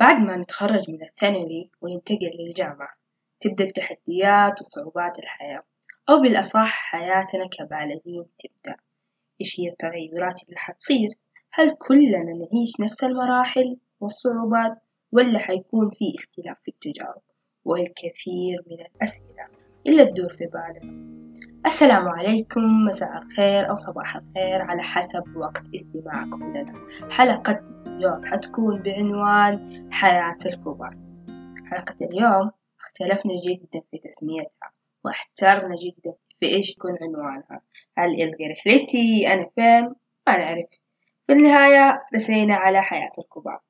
بعد ما نتخرج من الثانوي وننتقل للجامعة تبدأ التحديات وصعوبات الحياة أو بالأصح حياتنا كبالغين تبدأ، إيش هي التغيرات اللي حتصير؟ هل كلنا نعيش نفس المراحل والصعوبات ولا حيكون في اختلاف في التجارب؟ والكثير من الأسئلة اللي تدور في بالنا، السلام عليكم مساء الخير أو صباح الخير على حسب وقت استماعكم لنا، حلقتنا اليوم حتكون بعنوان حياة الكبار، حلقة اليوم اختلفنا جدا في تسميتها واحترنا جدا في إيش يكون عنوانها، هل إلغي رحلتي؟ أنا فين؟ ما نعرف، في النهاية رسينا على حياة الكبار،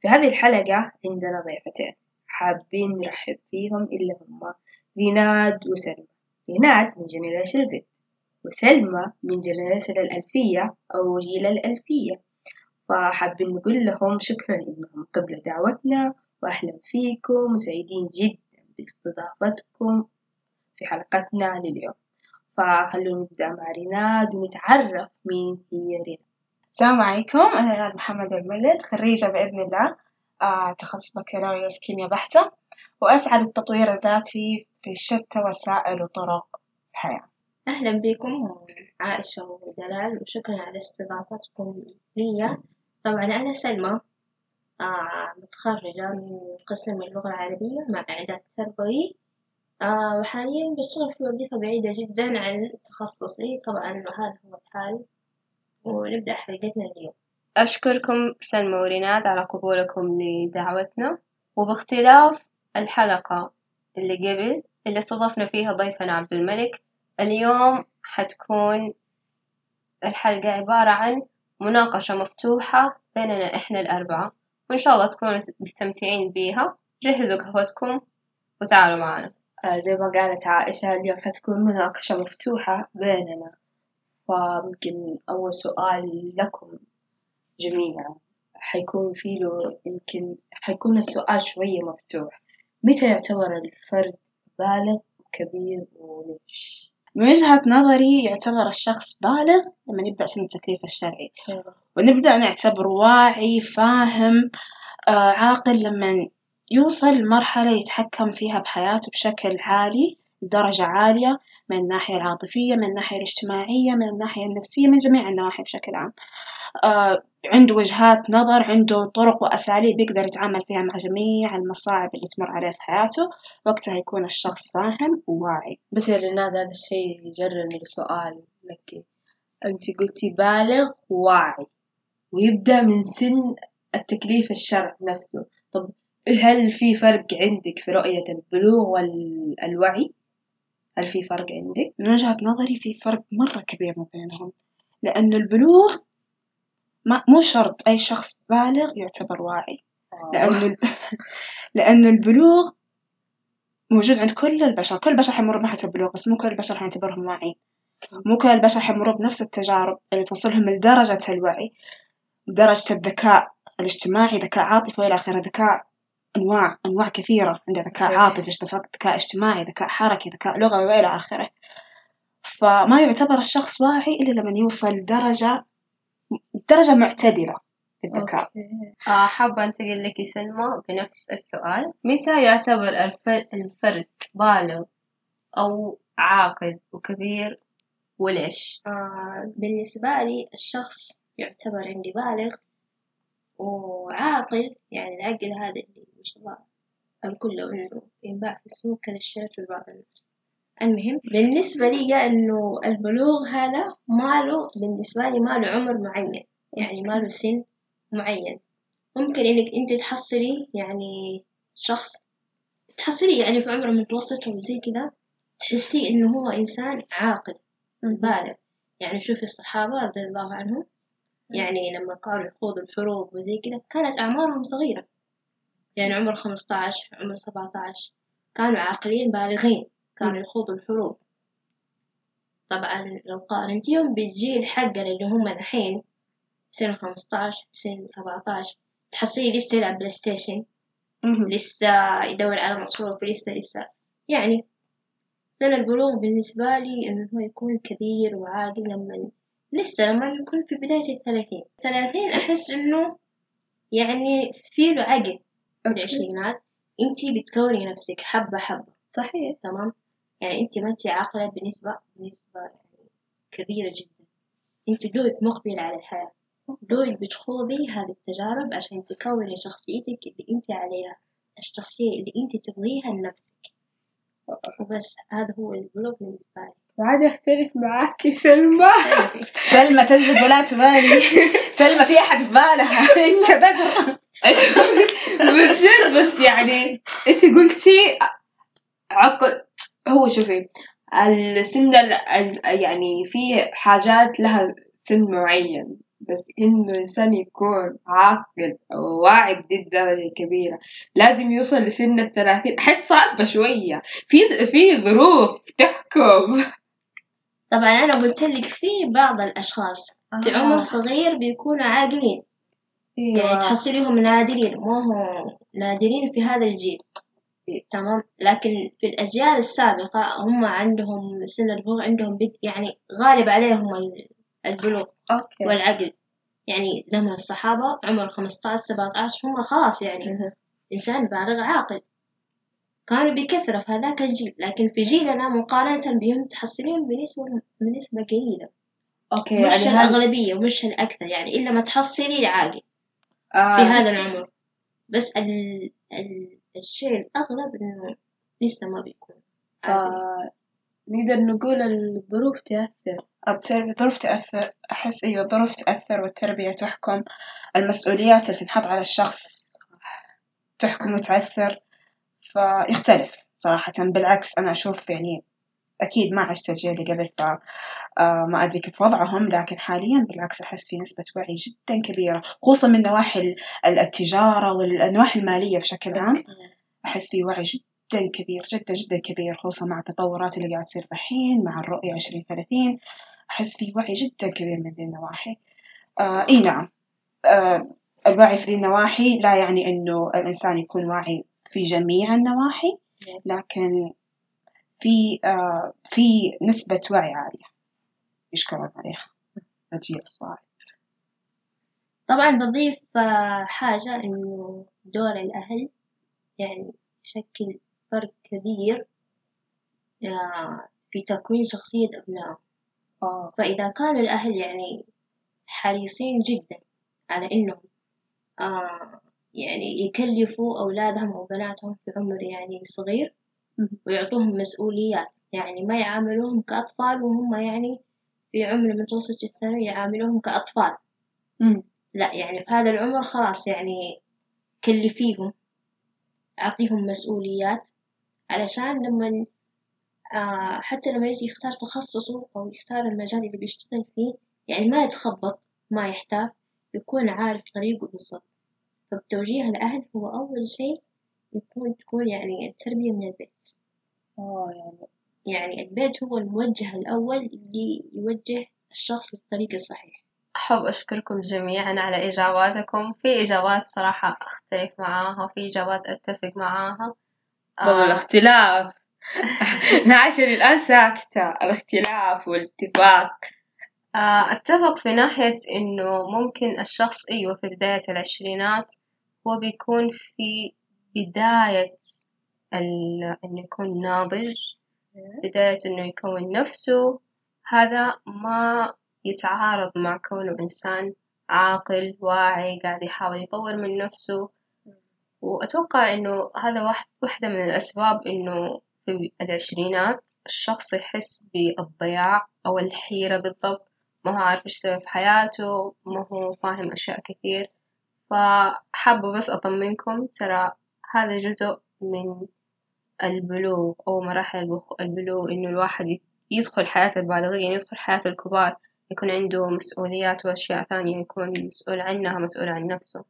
في هذه الحلقة عندنا ضيفتين. حابين نرحب فيهم اللي هما ريناد وسلمى، ريناد من جنريشن زد وسلمى من جنريشن الألفية أو جيل الألفية، فحابين نقول لهم شكرا إنهم قبلوا دعوتنا وأهلا فيكم وسعيدين جدا باستضافتكم في حلقتنا لليوم، فخلونا نبدأ مع ريناد ونتعرف مين هي ريناد. السلام عليكم. أنا ريناد محمد الملل خريجة بإذن الله آه تخصص بكالوريوس كيمياء بحتة وأسعى للتطوير الذاتي في شتى وسائل وطرق الحياة. أهلا بكم عائشة ودلال وشكرا على استضافتكم لي. طبعا أنا سلمى آه متخرجة من قسم اللغة العربية مع إعداد تربوي آه وحاليا بشتغل في وظيفة بعيدة جدا عن تخصصي. طبعا هذا هو الحال. ونبدأ حلقتنا اليوم. أشكركم سلمى وريناد على قبولكم لدعوتنا. وباختلاف الحلقة اللي قبل اللي استضفنا فيها ضيفنا عبد الملك. اليوم حتكون الحلقة عبارة عن مناقشة مفتوحة بيننا إحنا الأربعة وإن شاء الله تكونوا مستمتعين بيها. جهزوا قهوتكم وتعالوا معنا. آه زي ما قالت عائشة اليوم حتكون مناقشة مفتوحة بيننا، فممكن أول سؤال لكم جميعا. حيكون فيه له يمكن حيكون السؤال شوية مفتوح، متى يعتبر الفرد بالغ وكبير وليش؟ من وجهة نظري يعتبر الشخص بالغ لما يبدأ سن التكليف الشرعي. ونبدأ نعتبره واعي فاهم آه عاقل لما يوصل لمرحلة يتحكم فيها بحياته بشكل عالي. لدرجة عالية من الناحية العاطفية من الناحية الاجتماعية من الناحية النفسية من جميع النواحي بشكل عام. آه عنده وجهات نظر عنده طرق وأساليب يقدر يتعامل فيها مع جميع المصاعب اللي تمر عليه في حياته. وقتها يكون الشخص فاهم وواعي. بس يا رناد هذا الشيء يجرني لسؤال لك. أنت قلتي بالغ وواعي ويبدأ من سن التكليف الشرع نفسه. طب هل في فرق عندك في رؤية البلوغ والوعي؟ هل في فرق عندك؟ من وجهة نظري في فرق مرة كبير ما بينهم لأن البلوغ ما مو شرط أي شخص بالغ يعتبر واعي. لأنه لأنه البلوغ موجود عند كل البشر. كل البشر حيمروا بمرحلة البلوغ بس مو كل البشر حنعتبرهم واعيين. مو كل البشر حيمروا بنفس التجارب اللي توصلهم لدرجة الوعي درجة الذكاء الاجتماعي ذكاء عاطفي وإلى آخره ذكاء أنواع أنواع كثيرة. عنده ذكاء عاطفي ذكاء اجتماعي ذكاء حركي ذكاء لغوي وإلى آخره. فما يعتبر الشخص واعي إلا لما يوصل لدرجة درجة معتدلة في الذكاء. آه حابة أنتقل لك سلمى بنفس السؤال. متى يعتبر الفرد بالغ أو عاقل وكبير وليش؟ آه بالنسبة لي الشخص يعتبر عندي بالغ وعاقل يعني العقل هذا اللي شاء الله. الكل لو إنه ينباع في السوق كان الشيء في بعض الناس. المهم بالنسبة لي إنه البلوغ هذا ما له بالنسبة لي ما له عمر معين. يعني ما له سن معين. ممكن إنك أنت تحصلي يعني شخص تحصلي يعني في عمر متوسط وزي كذا تحسيه إنه هو إنسان عاقل بالغ. يعني شوفي الصحابة رضي الله عنهم يعني لما كانوا يخوضوا الحروب وزي كذا كانت أعمارهم صغيرة. يعني عمر خمسة عشر عمر سبعة عشر كانوا عاقلين بالغين كانوا يخوضوا الحروب. طبعا لو قارنتيهم بالجيل حقنا اللي هم الحين سنة خمسة عشر سنة سبعة عشر تحصلي لسه يلعب PlayStation لسه يدور على مصروف لسه لسه. يعني سن البلوغ بالنسبة لي إنه هو يكون كبير وعاقل لما لسه لما يكون في بداية الثلاثين. ثلاثين أحس إنه يعني في له عقل. العشرينات أنتي بتكوني نفسك حبة حبة. صحيح. تمام؟ يعني أنتي ما أنتي عاقلة بنسبة بنسبة يعني كبيرة جدا. أنتي دوبك مقبلة على الحياة. دوبك بتخوضي هذه التجارب عشان تكوني شخصيتك اللي أنتي عليها الشخصية اللي أنتي تبغيها لنفسك. وبس هذا هو البلوغ بالنسبة لي. بعد أختلف معاك سلمى. سلمى تجلد ولا تبالي. سلمى في أحد في بالها؟ أنت بزر بالذات بس يعني انت قلتي عقل هو شوفي السن ال- ال- يعني في حاجات لها سن معين بس إنه الإنسان يكون عاقل أو واعي بدي درجة كبيرة لازم يوصل لسن الثلاثين. أحس صعبة شوية. في في ظروف تحكم. طبعا أنا قلت لك في بعض الأشخاص في آه. عمر صغير بيكونوا عاقلين. يعني تحصليهم نادرين ما هو نادرين في هذا الجيل. تمام؟ لكن في الأجيال السابقة هم عندهم سن البلوغ عندهم بد يعني غالب عليهم ال- البلوغ okay. والعقل. يعني زمن الصحابة عمر 15 17 هم خلاص يعني. إنسان بالغ عاقل. كانوا بكثرة في هذاك الجيل. لكن في جيلنا مقارنة بهم تحصلين بنسبة بنسبة قليلة. أوكي مش يعني الأغلبية ومش الأكثر. يعني إلا ما تحصلي عاقل آه في هذا العمر. بس ال... ال... الشيء الأغلب إنه لسه ما بيكون. آه نقدر نقول الظروف تأثر. التربية الظروف تأثر. أحس أيوة الظروف تأثر والتربية تحكم. المسؤوليات اللي تنحط على الشخص تحكم وتأثر. فيختلف صراحة. بالعكس أنا أشوف يعني أكيد ما عشت الجيل اللي قبل ف آه، ما أدري كيف وضعهم لكن حاليا بالعكس أحس في نسبة وعي جدا كبيرة خصوصا من نواحي ال- التجارة والنواحي المالية بشكل عام أحس في وعي جدا كبير جدا جدا كبير خصوصا مع التطورات اللي قاعد تصير الحين مع الرؤية عشرين ثلاثين أحس في وعي جدا كبير من ذي النواحي. آه إي نعم. آه الوعي في ذي النواحي لا يعني إنه الإنسان يكون واعي في جميع النواحي لكن في آه في نسبة وعي عالية يشكرون عليها؟ الجيل الصاعد طبعا بضيف آه، حاجة إنه دور الأهل يعني يشكل فرق كبير آه، في تكوين شخصية أبنائهم فإذا كانوا الأهل يعني حريصين جدا على إنهم يعني يكلفوا أولادهم أو بناتهم في عمر يعني صغير. ويعطوهم مسؤوليات. يعني ما يعاملوهم كأطفال وهم يعني في عمر متوسط الثانوي يعاملوهم كأطفال. لا يعني في هذا العمر خلاص يعني كلفيهم أعطيهم مسؤوليات علشان لما آه حتى لما يجي يختار تخصصه أو يختار المجال اللي بيشتغل فيه يعني ما يتخبط ما يحتار يكون عارف طريقه بالضبط. فبتوجيه الأهل هو أول شيء يكون تكون يعني التربية من البيت. آه يعني يعني البيت هو الموجه الأول اللي يوجه الشخص للطريق الصحيح أحب أشكركم جميعا على إجاباتكم. في إجابات صراحة أختلف معاها في إجابات أتفق معاها. طب آه، الاختلاف. عايشة الآن ساكتة. الاختلاف والاتفاق. آه، أتفق في ناحية إنه ممكن الشخص أيوة في بداية العشرينات هو بيكون في بداية ال... إنه يكون ناضج بداية إنه يكون نفسه. هذا ما يتعارض مع كونه إنسان عاقل واعي قاعد يحاول يطور من نفسه. وأتوقع إنه هذا واحد واحدة من الأسباب إنه في العشرينات الشخص يحس بالضياع أو الحيرة بالضبط. ما هو عارف إيش يسوي في حياته ما هو فاهم أشياء كثير. فحابة بس أطمنكم ترى هذا جزء من البلوغ أو مراحل البلوغ إنه الواحد يدخل حياة البالغين يدخل حياة الكبار يكون عنده مسؤوليات وأشياء ثانية يكون مسؤول عنها مسؤول عن نفسه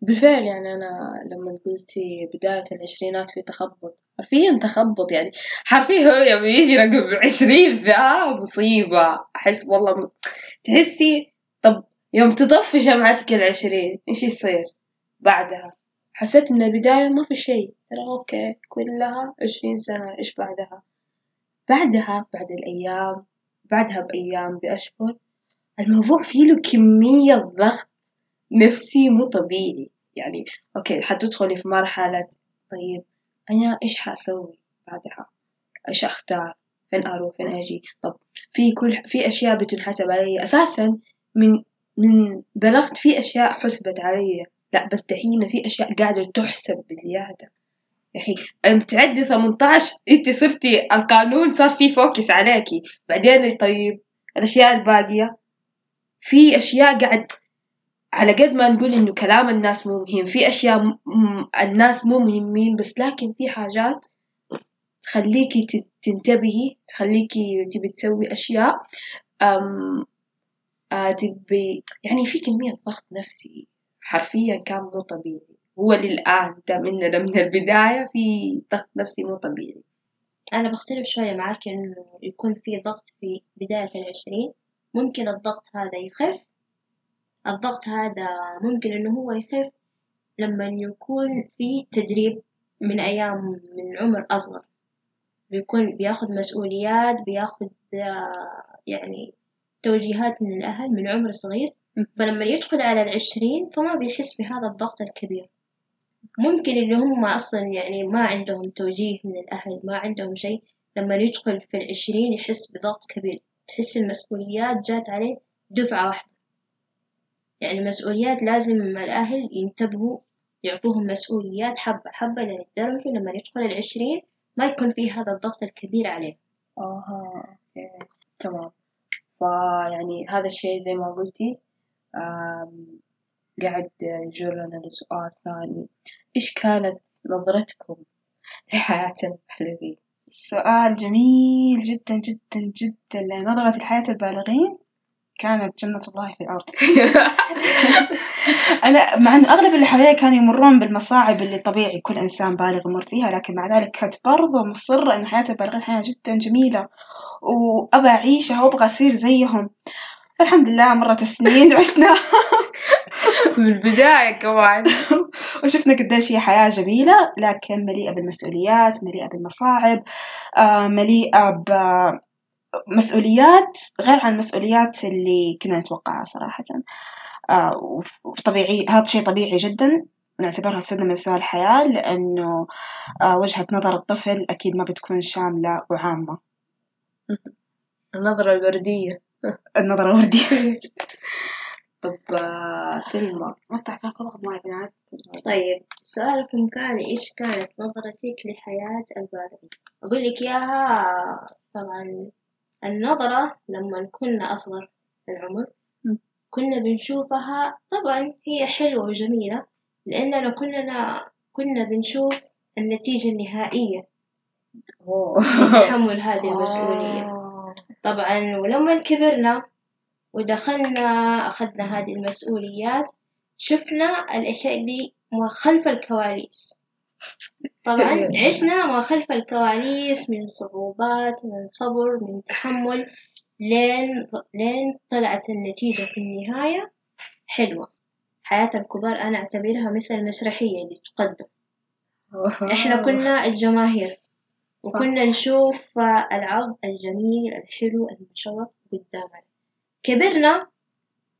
بالفعل يعني أنا لما قلتي بداية العشرينات في تخبط حرفيا تخبط يعني حرفيا هو يوم يجي رقم عشرين ذا مصيبة أحس والله. تحسي طب يوم تطفي شمعتك العشرين إيش يصير بعدها حسيت إن البداية ما في شيء. ترى أوكي كلها عشرين سنة إيش بعدها؟ بعدها بعد الأيام بعدها بأيام بأشهر الموضوع فيه له كمية ضغط نفسي مو طبيعي. يعني okay حتدخلي في مرحلة طيب أنا إيش حأسوي بعدها؟ إيش أختار؟ فين أروح؟ فين أجي؟ طب في كل في أشياء بتنحسب علي. أساسا من من بلغت في أشياء حسبت علي. لا بس دحين في أشياء قاعدة تحسب بزيادة. يا أخي أم تعدي 18 أنت صرتي القانون صار في focus عليكي. بعدين طيب الأشياء الباقية؟ في أشياء قاعد على قد ما نقول إنه كلام الناس مو مهم في أشياء م- الناس مو مهمين بس لكن في حاجات تخليكي تنتبهي تخليكي تبي تسوي أشياء أم آه تبي يعني في كمية ضغط نفسي. حرفيا كان مو طبيعي. هو للآن ده مننا من البداية في ضغط نفسي مو طبيعي. أنا بختلف شوية معاك إنه يكون في ضغط في بداية العشرين. ممكن الضغط هذا يخف. الضغط هذا ممكن إنه هو يخف لما يكون في تدريب من أيام من عمر أصغر. بيكون بياخد مسؤوليات بياخد آه، يعني توجيهات من الأهل من عمر صغير. فلما يدخل على العشرين فما بيحس بهذا الضغط الكبير. ممكن اللي هم أصلا يعني ما عندهم توجيه من الأهل ما عندهم شيء لما يدخل في العشرين يحس بضغط كبير. تحس المسؤوليات جات عليه دفعة واحدة. يعني مسؤوليات لازم الأهل ينتبهوا يعطوهم مسؤوليات حبة حبة لدرجة لما يدخل العشرين ما يكون في هذا الضغط الكبير عليه. أوكي. تمام. فيعني هذا الشيء زي ما قلتي قاعد يجرنا لسؤال ثاني. إيش كانت نظرتكم لحياة البالغين؟ سؤال جميل جدا جدا جدا. لأن نظرة الحياة البالغين كانت جنة الله في الأرض. أنا مع إنه أغلب اللي حوالي كانوا يمرون بالمصاعب اللي طبيعي كل إنسان بالغ يمر فيها لكن مع ذلك كانت برضو مصرة إن حياة البالغين حياة جدا جميلة. وأبى أعيشها وأبغى أصير زيهم. الحمد لله مرت السنين عشنا من البداية كمان. وشفنا قديش هي حياة جميلة لكن مليئة بالمسؤوليات مليئة بالمصاعب آه، مليئة بمسؤوليات غير عن المسؤوليات اللي كنا نتوقعها صراحة. آه، وطبيعي هذا شيء طبيعي جدا نعتبرها سنة من سنن الحياة لأنه آه، وجهة نظر الطفل أكيد ما بتكون شاملة وعامة. النظرة الوردية. النظرة الوردية. طب آه، سلمى ما تعرف أضغط معي بنات. طيب سؤالكم كان إيش كانت نظرتك لحياة البالغين؟ أقول لك إياها طبعا النظرة لما كنا أصغر في العمر. كنا بنشوفها طبعا هي حلوة وجميلة لأننا كنا كنا بنشوف النتيجة النهائية. تحمل هذه المسؤولية. آه. طبعا ولما كبرنا ودخلنا أخذنا هذه المسؤوليات شفنا الأشياء اللي ما خلف الكواليس. طبعا عشنا ما خلف الكواليس من صعوبات من صبر من تحمل لين لين طلعت النتيجة في النهاية حلوة. حياة الكبار أنا أعتبرها مثل المسرحية اللي تقدم. إحنا كنا الجماهير. وكنا نشوف العرض الجميل الحلو المشوق قدامنا. كبرنا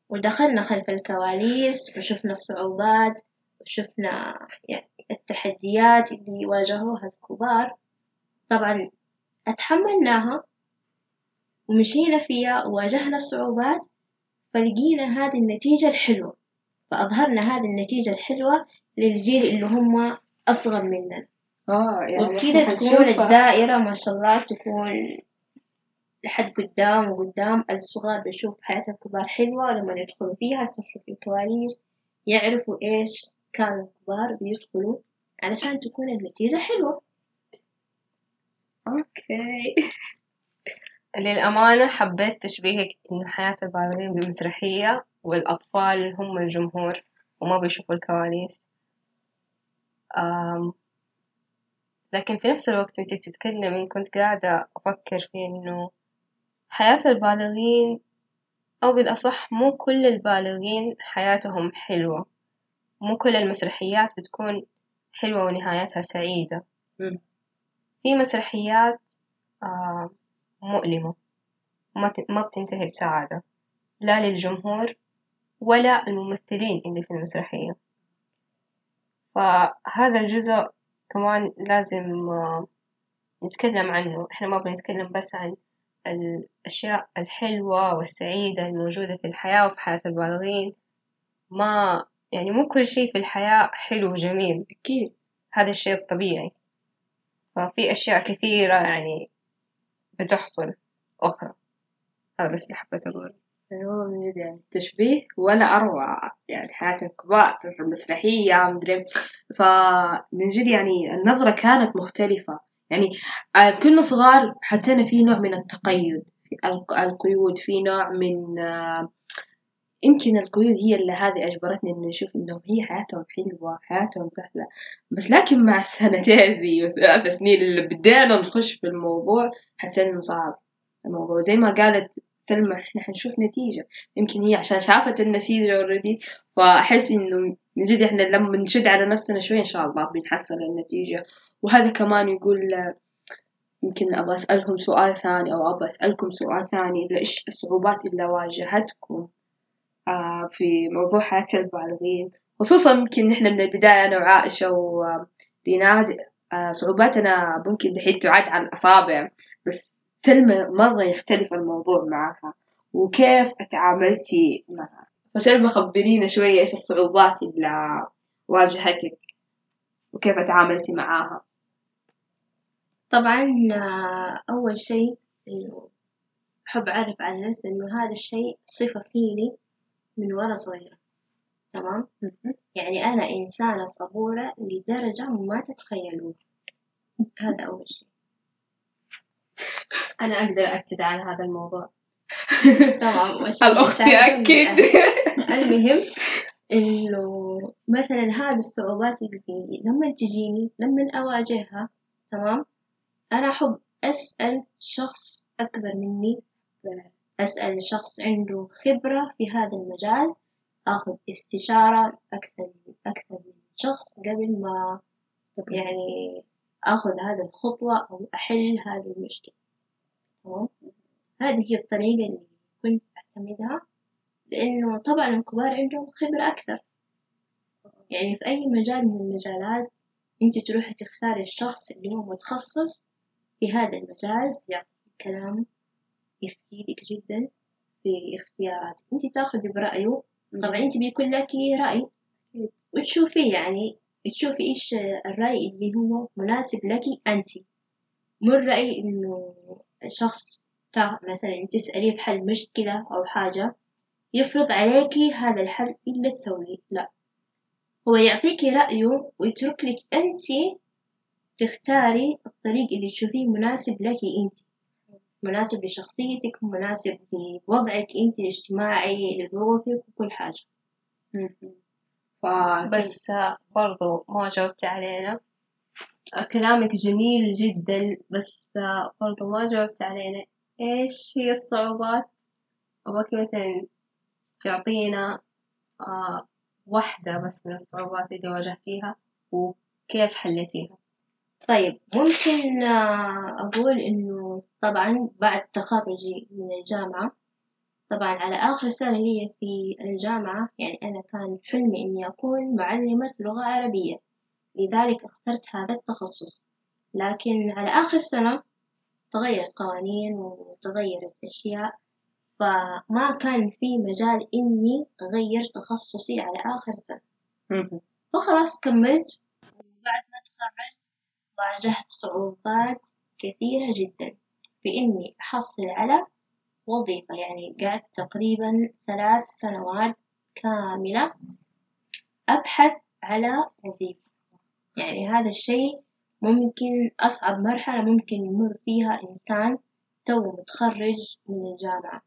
ودخلنا خلف الكواليس وشفنا الصعوبات وشفنا يعني التحديات اللي يواجهوها الكبار. طبعا أتحملناها ومشينا فيها وواجهنا الصعوبات فلقينا هذه النتيجة الحلوة فأظهرنا هذه النتيجة الحلوة للجيل اللي هم أصغر مننا. آه يعني وبكذا إحنا تكون. الدائرة ما شاء الله تكون لحد قدام وقدام. الصغار بيشوف حياة الكبار حلوة لما يدخلوا فيها يخشوا في الكواليس يعرفوا إيش كانوا الكبار بيدخلوا علشان تكون النتيجة حلوة. أوكي. للأمانة حبيت تشبيهك إنه حياة البالغين بمسرحية والأطفال هم الجمهور وما بيشوفوا الكواليس. أم لكن في نفس الوقت وانتي بتتكلمي كنت قاعدة أفكر في إنه حياة البالغين أو بالأصح مو كل البالغين حياتهم حلوة. مو كل المسرحيات بتكون حلوة ونهايتها سعيدة. في مسرحيات آه مؤلمة. ما بتنتهي بسعادة. لا للجمهور ولا الممثلين اللي في المسرحية. فهذا الجزء كمان لازم آه، نتكلم عنه. إحنا ما بنتكلم بس عن الأشياء الحلوة والسعيدة الموجودة في الحياة وفي حياة البالغين. ما يعني مو كل شي في الحياة حلو وجميل. أكيد. هذا الشيء الطبيعي. ففي أشياء كثيرة يعني بتحصل أخرى. هذا بس اللي حبيت أقوله. والله من جد يعني تشبيه ولا أروع يعني حياة الكبار في المسرحية مدري فمن جد يعني النظرة كانت مختلفة. يعني آه، كنا صغار حسينا في نوع من التقيد القيود في نوع من آه، يمكن القيود هي اللي هذه أجبرتني إنه نشوف إنه هي حياتهم حلوة حياتهم سهلة. بس لكن مع السنتين ذي والثلاث سنين اللي بدينا نخش في الموضوع حسينا إنه صعب الموضوع. زي ما قالت سلمى إحنا حنشوف نتيجة. يمكن هي عشان شافت النتيجة اوريدي فأحس إنه من جد إحنا لما نشد على نفسنا شوي إن شاء الله بنحسن النتيجة. وهذا كمان يقول يمكن أبغى أسألهم سؤال ثاني أو أبغى أسألكم سؤال ثاني إيش الصعوبات اللي واجهتكم آه، في موضوع حياة البالغين؟ خصوصا يمكن نحن من البداية أنا وعائشة وبناد آه، صعوباتنا ممكن دحين تعد على الأصابع بس سلمى مرة يختلف الموضوع معها وكيف تعاملتي معها؟ فسلمى خبرينا شوية إيش الصعوبات اللي واجهتك وكيف تعاملتي معاها طبعا أول شيء إنه أحب أعرف عن نفسي إنه هذا الشيء صفة فيني من وأنا صغيرة. تمام؟ يعني أنا إنسانة صبورة لدرجة ما تتخيلون هذا أول شيء. أنا أقدر أكد على هذا الموضوع. تمام الأخت تأكد المهم إنه مثلا هذه الصعوبات اللي لما تجيني لما أواجهها تمام أنا أحب أسأل شخص أكبر مني أسأل شخص عنده خبرة في هذا المجال أخذ استشارة أكثر من أكثر من شخص قبل ما يعني آخذ هذه الخطوة أو أحل هذه المشكلة. هذه هي الطريقة اللي كنت أعتمدها لأنه طبعا الكبار عندهم خبرة أكثر. يعني في أي مجال من المجالات أنت تروحي تختاري الشخص اللي هو متخصص في هذا المجال يعطيك كلام يفيدك جدا في اختياراتك. أنت تاخذي برأيه. طبعا أنت بيكون لك رأي. وتشوفي يعني تشوفي إيش الرأي اللي هو مناسب لك أنت. مو الرأي إنه شخص مثلا تسأليه في حل مشكلة أو حاجة يفرض عليكي هذا الحل إلا تسويه لا. هو يعطيكي رأيه ويترك لك أنت تختاري الطريق اللي تشوفيه مناسب لك أنت. مناسب لشخصيتك مناسب لوضعك أنت الاجتماعي لظروفك وكل حاجة. بس برضو ما جاوبتي علينا. كلامك جميل جدا بس برضو ما جاوبت علينا. إيش هي الصعوبات؟ أبغاك مثلا تعطينا آه واحدة بس من الصعوبات اللي واجهتيها وكيف حليتيها؟ طيب ممكن آه، أقول إنه طبعا بعد تخرجي من الجامعة طبعا على آخر سنة لي في الجامعة يعني أنا كان حلمي إني أكون معلمة لغة عربية. لذلك اخترت هذا التخصص. لكن على آخر سنة تغيرت قوانين وتغيرت أشياء فما كان في مجال إني أغير تخصصي على آخر سنة. فخلاص كملت. وبعد ما تخرجت واجهت صعوبات كثيرة جدا في إني أحصل على وظيفة. يعني قعدت تقريبا ثلاث سنوات كاملة أبحث على وظيفة. يعني هذا الشيء ممكن أصعب مرحلة ممكن يمر فيها إنسان تو متخرج من الجامعة.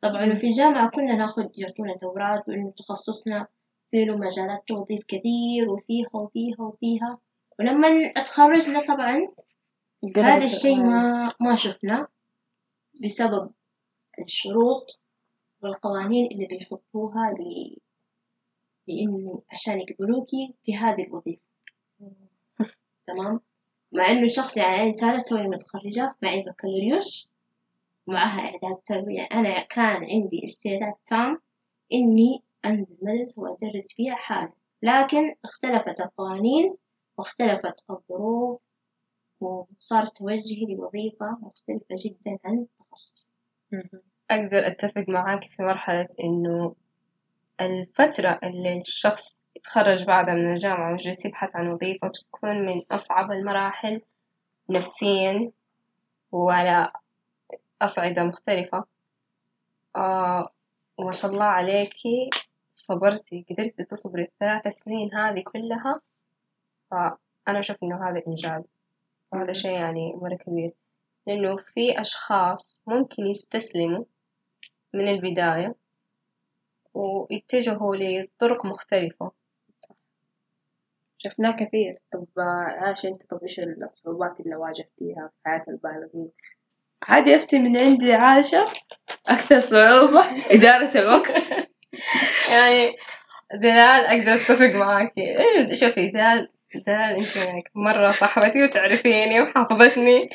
طبعا في الجامعة كنا ناخد يعطونا دورات وإنه تخصصنا فيه له مجالات توظيف كثير وفيها وفيها وفيها. ولما اتخرجنا طبعا هذا الشيء ما ما شفنا بسبب الشروط والقوانين اللي بيحطوها ل... لإنه عشان يقبلوكي في هذه الوظيفة. تمام؟ مع إنه شخص يعني سارة توني متخرجة معي بكالوريوس ومعها إعداد تربية. أنا كان عندي استعداد تام إني أنزل مدرسة وأدرس فيها حالة لكن اختلفت القوانين واختلفت الظروف وصار توجهي لوظيفة مختلفة جدا عن تخصصي. أقدر أتفق معاك في مرحلة إنه الفترة اللي الشخص يتخرج بعدها من الجامعة ويجلس يبحث عن وظيفة تكون من أصعب المراحل نفسيا وعلى أصعدة مختلفة. آه ما شاء الله عليكي صبرتي. قدرتي تصبري الثلاث سنين هذه كلها. فأنا أشوف إنه هذا إنجاز. وهذا شيء يعني مرة كبير. لأنه في أشخاص ممكن يستسلموا من البداية ويتجهوا لطرق مختلفة. شفناه كثير. طب عاش أنت طب إيش الصعوبات اللي واجهتيها في حياة البالغين عادي افتي من عندي عاشة أكثر صعوبة. إدارة الوقت. يعني دلال أقدر أتفق معاكي إيه، شوفي دلال دلال أنت يعني مرة صاحبتي وتعرفيني وحافظتني.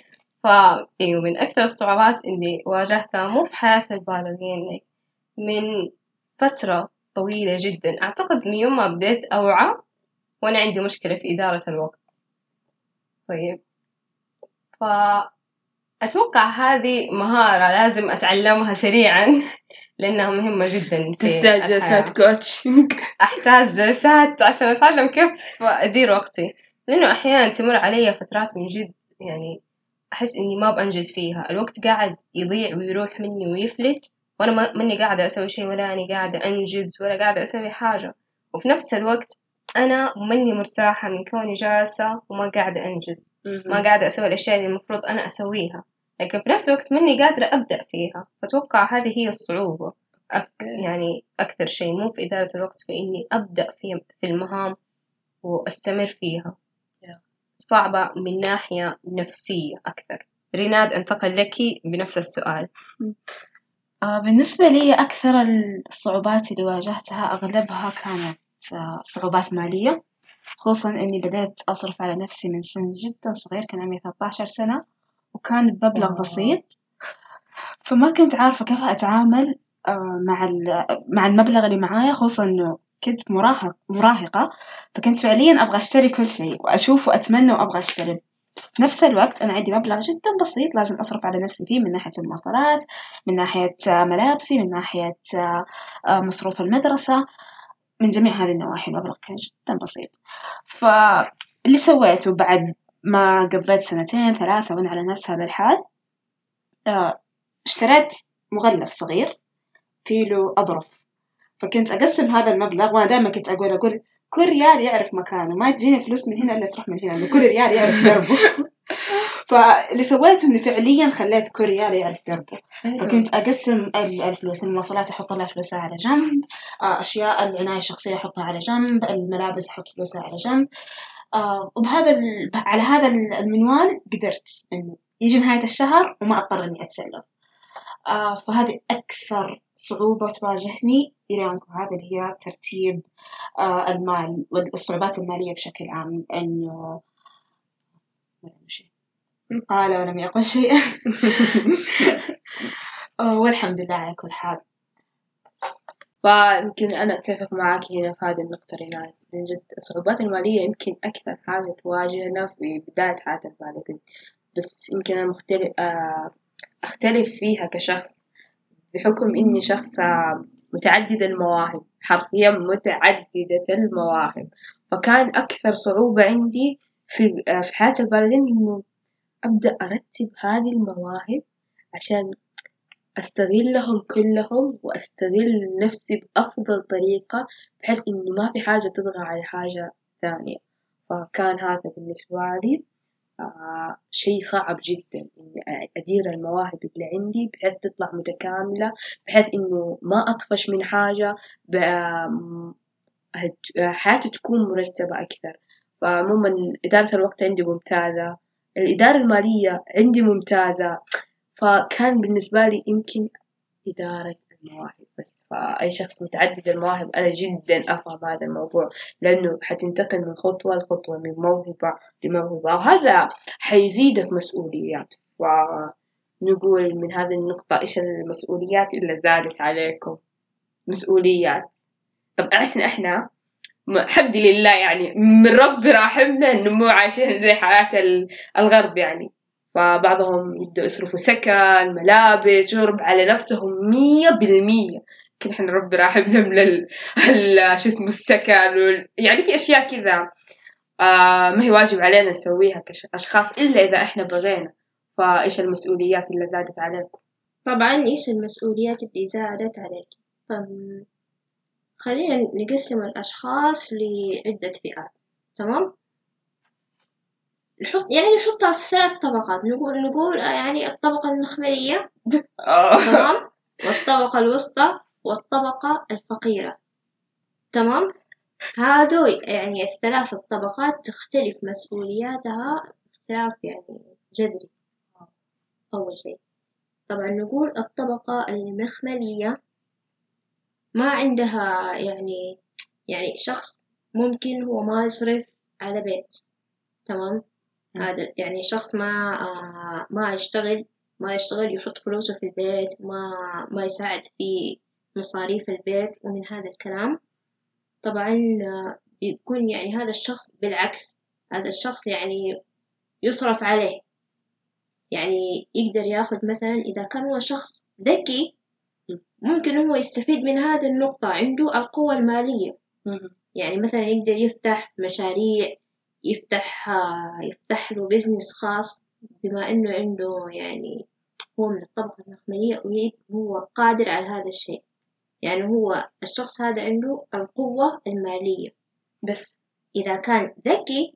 فا أيوة من أكثر الصعوبات اللي واجهتها مو في حياة البالغين من فترة طويلة جدا. أعتقد من يوم ما بديت أوعى وأنا عندي مشكلة في إدارة الوقت. طيب. فأتوقع هذه مهارة لازم أتعلمها سريعا لأنها مهمة جدا في تحتاج. جلسات coaching أحتاج جلسات عشان أتعلم كيف أدير وقتي. لأنه أحيانا تمر علي فترات من جد يعني أحس إني ما بأنجز فيها. الوقت قاعد يضيع ويروح مني ويفلت وأنا ما ماني قاعدة أسوي شيء ولا أني قاعدة أنجز ولا قاعدة أسوي حاجة. وفي نفس الوقت أنا ماني مرتاحة من كوني جالسة وما قاعدة أنجز. ما قاعدة أسوي الأشياء اللي المفروض أنا أسويها. لكن في نفس الوقت ماني قادرة أبدأ فيها. فأتوقع هذه هي الصعوبة. أك يعني أكثر شيء مو في إدارة الوقت في إني أبدأ في في المهام وأستمر فيها. صعبة من ناحية نفسية أكثر. ريناد أنتقل لك بنفس السؤال. آه بالنسبة لي أكثر الصعوبات اللي واجهتها أغلبها كانت صعوبات مالية خصوصا إني بدأت أصرف على نفسي من سن جدا صغير كان عمري 13 سنة وكان بمبلغ. بسيط. فما كنت عارفة كيف أتعامل آه مع ال- مع المبلغ اللي معايا خصوصا إنه كنت مراهق مراهقة. فكنت فعليا أبغى أشتري كل شيء وأشوف وأتمنى وأبغى أشتري. في نفس الوقت أنا عندي مبلغ جدا بسيط لازم أصرف على نفسي فيه من ناحية المواصلات من ناحية ملابسي من ناحية آه، مصروف المدرسة. من جميع هذه النواحي المبلغ كان جدا بسيط. فاللي سويته بعد ما قضيت سنتين ثلاثة وأنا على نفس هذا الحال آه، اشتريت مغلف صغير فيه له أظرف. فكنت أقسم هذا المبلغ وأنا دائما كنت أقول أقول كل ريال يعرف مكانه ما تجيني فلوس من هنا إلا تروح من هنا كل ريال يعرف دربه. فاللي سويته إني فعليا خليت كل ريال يعرف دربه فكنت أقسم ال- الفلوس المواصلات أحط لها فلوسها على جنب آه، أشياء العناية الشخصية أحطها على جنب الملابس أحط فلوسها على جنب. آه، وبهذا ال- على هذا ال- المنوال قدرت إنه يجي نهاية الشهر وما أضطر إني أتسلف آه، فهذه أكثر صعوبة تواجهني إلى هذا اللي هي ترتيب المال والصعوبات المالية بشكل عام إنه شيء قال ولم يقل شيئا. آه، والحمد لله على كل حال. فيمكن أنا أتفق معاك هنا في هذه النقطة ريناد من جد الصعوبات المالية يمكن أكثر حاجة تواجهنا في بداية حياة البالغين بس يمكن أنا مختلف آه، أختلف فيها كشخص بحكم إني شخص آه، متعدد المواهب حرفيا متعددة المواهب. فكان أكثر صعوبة عندي في آه، في حياة البالغين إنه أبدأ أرتب هذه المواهب عشان أستغلهم كلهم وأستغل نفسي بأفضل طريقة بحيث إنه ما في حاجة تطغى على حاجة ثانية. فكان هذا بالنسبة لي آه شيء صعب جدا إني أدير المواهب اللي عندي بحيث تطلع متكاملة بحيث إنه ما أطفش من حاجة حياتي تكون مرتبة أكثر. فعموما إدارة الوقت عندي ممتازة الإدارة المالية عندي ممتازة فكان بالنسبة لي يمكن إدارة المواهب بس فأي شخص متعدد المواهب أنا جدا أفهم هذا الموضوع لأنه حتنتقل من خطوة لخطوة من موهبة لموهبة وهذا حيزيدك مسؤوليات. ونقول من هذه النقطة إيش المسؤوليات اللي زادت عليكم؟ مسؤوليات. طب إحنا إحنا الحمد لله يعني من رب راحمنا إنه مو عايشين زي حياة الغرب يعني فبعضهم يبدأوا يصرفوا سكن ملابس شرب على نفسهم مية بالمية لكن إحنا ربي راحمنا من ال... ال... شو اسمه السكن وال... يعني في أشياء كذا آه ما هي واجب علينا نسويها كأشخاص إلا إذا إحنا بغينا فإيش المسؤوليات اللي زادت عليكم؟ طبعا إيش المسؤوليات اللي زادت عليك؟ خلينا نقسم الأشخاص لعدة فئات تمام؟ نحط يعني نحطها في ثلاث طبقات نقول نقول يعني الطبقة المخملية تمام؟ والطبقة الوسطى والطبقة الفقيرة تمام؟ هادو يعني الثلاث الطبقات تختلف مسؤولياتها اختلاف يعني جذري أول شيء. طبعا نقول الطبقة المخملية ما عندها يعني يعني شخص ممكن هو ما يصرف على بيت تمام؟ هذا يعني شخص ما آه ما يشتغل ما يشتغل يحط فلوسه في البيت ما ما يساعد في مصاريف البيت ومن هذا الكلام. طبعا آه بيكون يعني هذا الشخص بالعكس هذا الشخص يعني يصرف عليه. يعني يقدر ياخد مثلا إذا كان هو شخص ذكي ممكن هو يستفيد من هذه النقطة عنده القوة المالية. يعني مثلا يقدر يفتح مشاريع يفتح يفتح له بزنس خاص بما إنه عنده يعني هو من الطبقة المخملية وهو قادر على هذا الشيء. يعني هو الشخص هذا عنده القوة المالية. بس إذا كان ذكي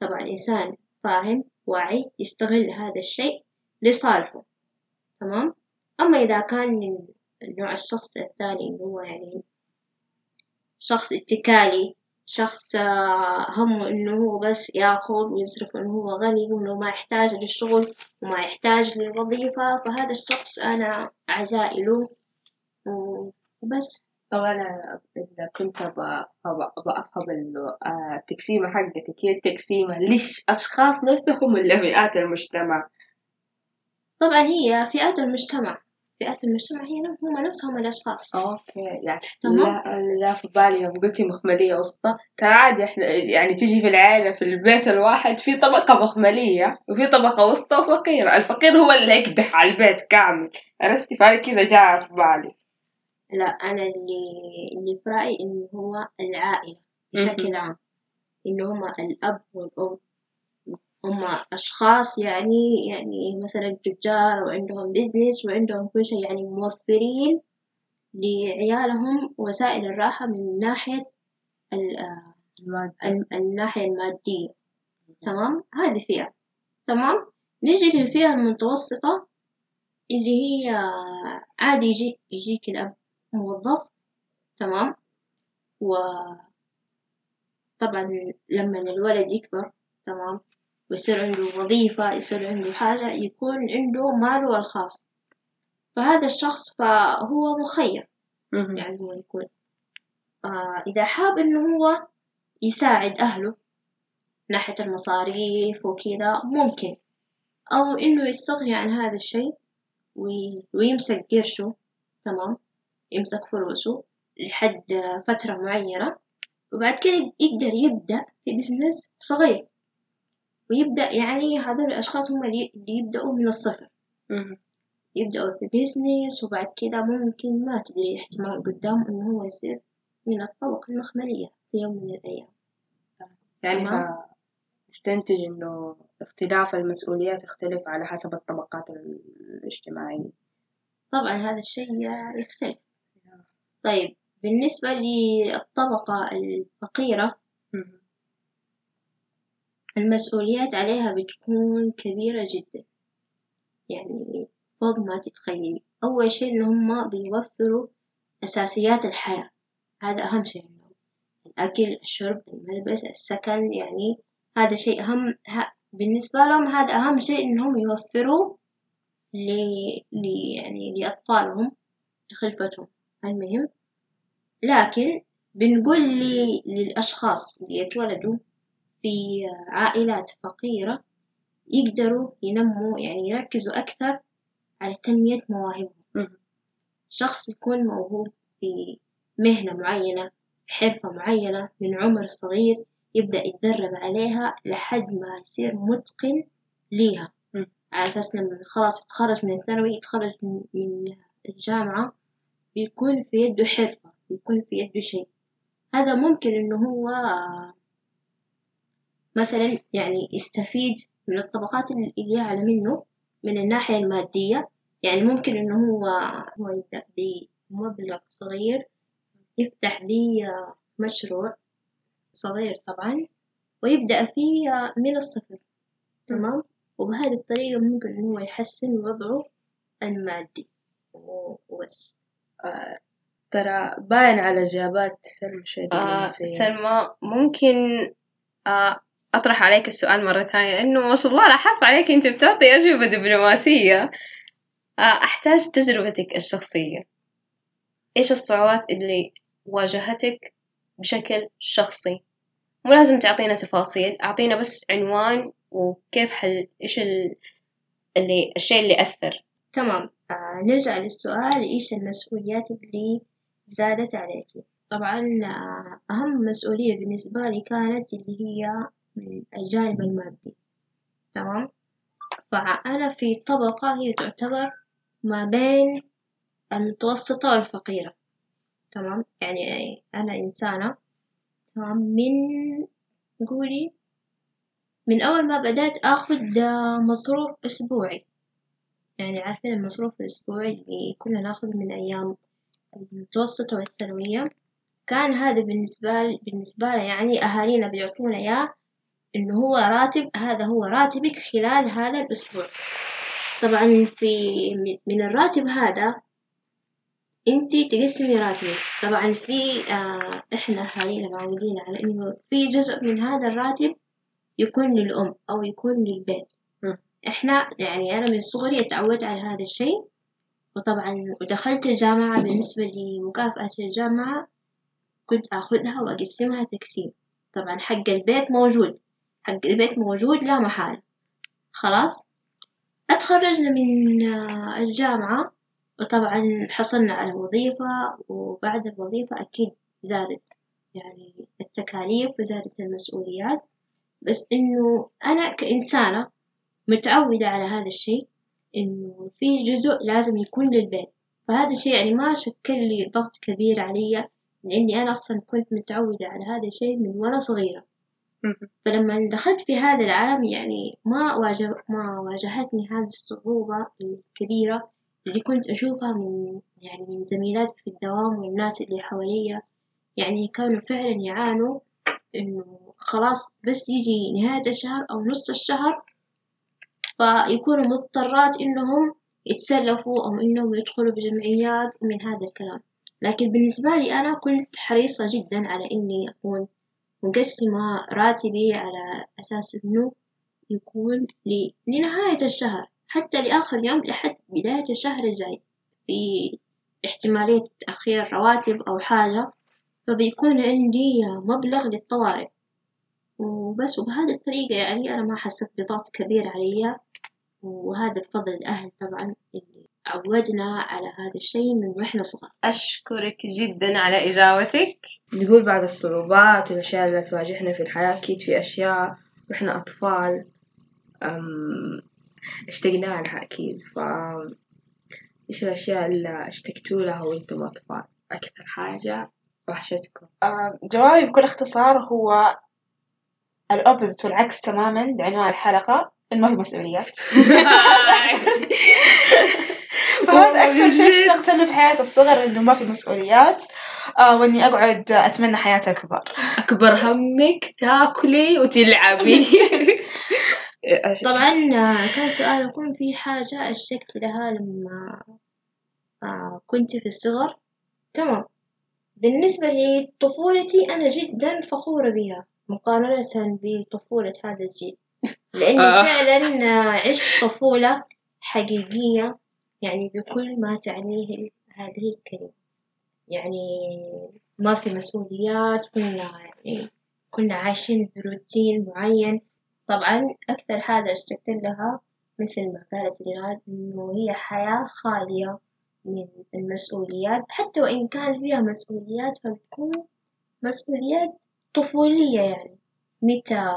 طبعا إنسان فاهم واعي يستغل هذا الشيء لصالحه. تمام؟ أما إذا كان من نوع الشخص الثاني اللي هو يعني شخص اتكالي شخص آه، همه إنه هو بس يأخذ ويصرف إنه هو غني وإنه ما يحتاج للشغل وما يحتاج للوظيفة فهذا الشخص أنا عزائي له وبس. طبعا أنا إذا كنت بأفهم آه، التقسيمة حقتك هي التقسيمة للأشخاص نفسهم ولا فئات المجتمع؟ طبعا هي فئات المجتمع. فئات المجتمع هي هم نفسهم الأشخاص. أوكي يعني تمام؟ لا في بالي يوم قلتي مخملية وسطى. ترى عادي إحنا يعني تجي في العائلة في البيت الواحد في طبقة مخملية وفي طبقة وسطى وفقيرة. الفقير هو اللي يقدح على البيت كامل. عرفتي؟ فأنا كذا جاء في بالي. لا أنا اللي اللي في رأيي إنه هو العائلة بشكل عام. إنه هما الأب والأم. هم أشخاص يعني يعني مثلا تجار وعندهم بزنس وعندهم كل شيء يعني موفرين لعيالهم وسائل الراحة من ناحية الناحية المادية. تمام؟ هذه فئة. تمام؟ نجي للفئة المتوسطة اللي هي عادي يجيك يجيك الأب موظف. تمام؟ وطبعا لما الولد يكبر تمام؟ ويصير عنده وظيفة يصير عنده حاجة يكون عنده ماله الخاص فهذا الشخص فهو مخير. يعني هو يكون آه إذا حاب إنه هو يساعد أهله ناحية المصاريف وكذا ممكن. أو إنه يستغني عن هذا الشيء ويمسك قرشه تمام؟ يمسك فلوسه لحد فترة معينة وبعد كده يقدر يبدأ في business صغير. ويبدأ يعني هذول الأشخاص هم اللي يبدأوا من الصفر. يبدأوا في business وبعد كده ممكن ما تدري احتمال قدام إنه هو يصير من الطبقة المخملية في يوم من الأيام. يعني استنتج إنه اختلاف المسؤوليات يختلف على حسب الطبقات الاجتماعية. طبعا هذا الشيء يختلف. طيب بالنسبة للطبقة الفقيرة المسؤوليات عليها بتكون كبيرة جدا. يعني فوق ما تتخيلي. أول شيء إن هم بيوفروا أساسيات الحياة. هذا أهم شيء عندهم. الأكل الشرب الملبس السكن يعني هذا شيء أهم. بالنسبة لهم هذا أهم شيء إنهم يوفروا ل... يعني لأطفالهم لخلفتهم. المهم. لكن بنقول للأشخاص اللي يتولدوا في عائلات فقيرة يقدروا ينموا يعني يركزوا أكثر على تنمية مواهبهم. شخص يكون موهوب في مهنة معينة حرفة معينة من عمر صغير يبدأ يتدرب عليها لحد ما يصير متقن ليها. على أساس لما خلاص يتخرج من الثانوي يتخرج من من الجامعة بيكون في يده حرفة بيكون في يده شيء. هذا ممكن إنه هو مثلا يعني يستفيد من الطبقات اللي أعلى منه من الناحية المادية. يعني ممكن إنه هو هو يبدأ بمبلغ صغير يفتح بيه مشروع صغير طبعا ويبدأ فيه من الصفر. تمام؟ وبهذه الطريقة ممكن إنه هو يحسن وضعه المادي. وبس. آه، ترى باين على إجابات سلمى شوي آه سلمى ممكن آه أطرح عليك السؤال مرة ثانية لأنه ما شاء الله لاحظت عليك أنت بتعطي أجوبة دبلوماسية. آه أحتاج تجربتك الشخصية. إيش الصعوبات اللي واجهتك بشكل شخصي؟ مو لازم تعطينا تفاصيل أعطينا بس عنوان وكيف حل إيش ال... اللي الشيء اللي أثر تمام. آه نرجع للسؤال إيش المسؤوليات اللي زادت عليك؟ طبعا آه أهم مسؤولية بالنسبة لي كانت اللي هي من الجانب المادي تمام؟ فأنا في طبقة هي تعتبر ما بين المتوسطة والفقيرة تمام؟ يعني أنا إنسانة تمام؟ من قولي من أول ما بدأت آه، مصروف أسبوعي يعني عارفين المصروف الأسبوعي اللي كنا ناخذ من أيام المتوسطة والثانوية؟ كان هذا بالنسبة بالنسبة لي يعني أهالينا بيعطونا إياه إنه هو راتب هذا هو راتبك خلال هذا الأسبوع. طبعا في من- الراتب هذا انتي تقسمي راتبك. طبعا في آه إحنا أهالينا معودين على إنه في جزء من هذا الراتب يكون للأم أو يكون للبيت. إحنا يعني أنا من صغري اتعودت على هذا الشيء. وطبعا ودخلت الجامعة بالنسبة لمكافأة الجامعة كنت آخذها وأقسمها تقسيم. طبعا حق البيت موجود. حق البيت موجود لا محالة خلاص؟ اتخرجنا من آه، الجامعة وطبعا حصلنا على وظيفة وبعد الوظيفة أكيد زادت يعني التكاليف وزادت المسؤوليات. بس إنه أنا كإنسانة متعودة على هذا الشيء إنه في جزء لازم يكون للبيت. فهذا الشيء يعني ما شكل لي ضغط كبير علي لأني أنا أصلا كنت متعودة على هذا الشيء من وأنا صغيرة. فلما دخلت في هذا العالم يعني ما واجه ما واجهتني هذه الصعوبة الكبيرة اللي كنت أشوفها من يعني من زميلاتي في الدوام والناس اللي حواليا. يعني كانوا فعلا يعانوا إنه خلاص بس يجي نهاية الشهر أو نص الشهر فيكونوا مضطرات إنهم يتسلفوا أو إنهم يدخلوا في جمعيات ومن هذا الكلام. لكن بالنسبة لي أنا كنت حريصة جدا على إني أكون مقسمة راتبي على أساس إنه يكون ل- لنهاية الشهر حتى لآخر يوم لحد بداية الشهر الجاي في احتمالية تأخير رواتب أو حاجة فبيكون عندي مبلغ للطوارئ. وبس وبهذه الطريقة يعني أنا ما حسيت بضغط كبير عليا وهذا بفضل الأهل طبعا اللي عودنا على هذا الشيء من وإحنا صغار. أشكرك جدا على إجابتك. نقول بعد الصعوبات والأشياء اللي تواجهنا في الحياة. أكيد في أشياء. وإحنا أطفال. اشتقنا لها أكيد. ف إيش الأشياء اللي اشتقتوا لها وإنتم أطفال؟ أكثر حاجة. وحشتكم. آه، جوابي بكل اختصار هو الأوبزيت والعكس تماما لعنوان الحلقة. إنه ما في مسؤوليات. أكثر شيء اشتقت له في حياة الصغر إنه ما في مسؤوليات آه وإني أقعد أتمنى حياة الكبار. أكبر همك تاكلي وتلعبي. طبعا آه، كان سؤالكم في حاجة أشتقت لها لما آه، كنت في الصغر. تمام. بالنسبة لطفولتي أنا جدا فخورة بها مقارنة بطفولة هذا الجيل. لأني آه. فعلا عشت طفولة حقيقية. يعني بكل ما تعنيه هذه الكلمة. يعني ما في مسؤوليات كنا يعني كنا عايشين بروتين معين. طبعا أكثر حاجة أشتقت لها مثل ما قالت ريان إنه هي حياة خالية من المسؤوليات. حتى وإن كان فيها مسؤوليات فبتكون مسؤوليات طفولية يعني. متى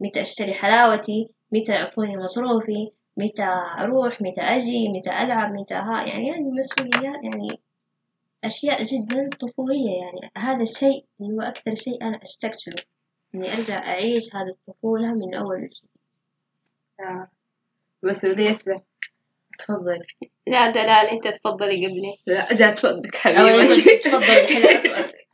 متى أشتري حلاوتي؟ متى يعطوني مصروفي؟ متى أروح متى أجي متى ألعب متى ها يعني هذه مسؤوليات يعني أشياء جدا طفولية يعني. هذا الشيء اللي هو أكثر شيء أنا أشتقت له إني أرجع أعيش هذه الطفولة من أول وجديد. آه. مسؤولية ذا تفضل لا دلال أنت تفضلي قبلي. لا جات يعني حبيبتي تفضل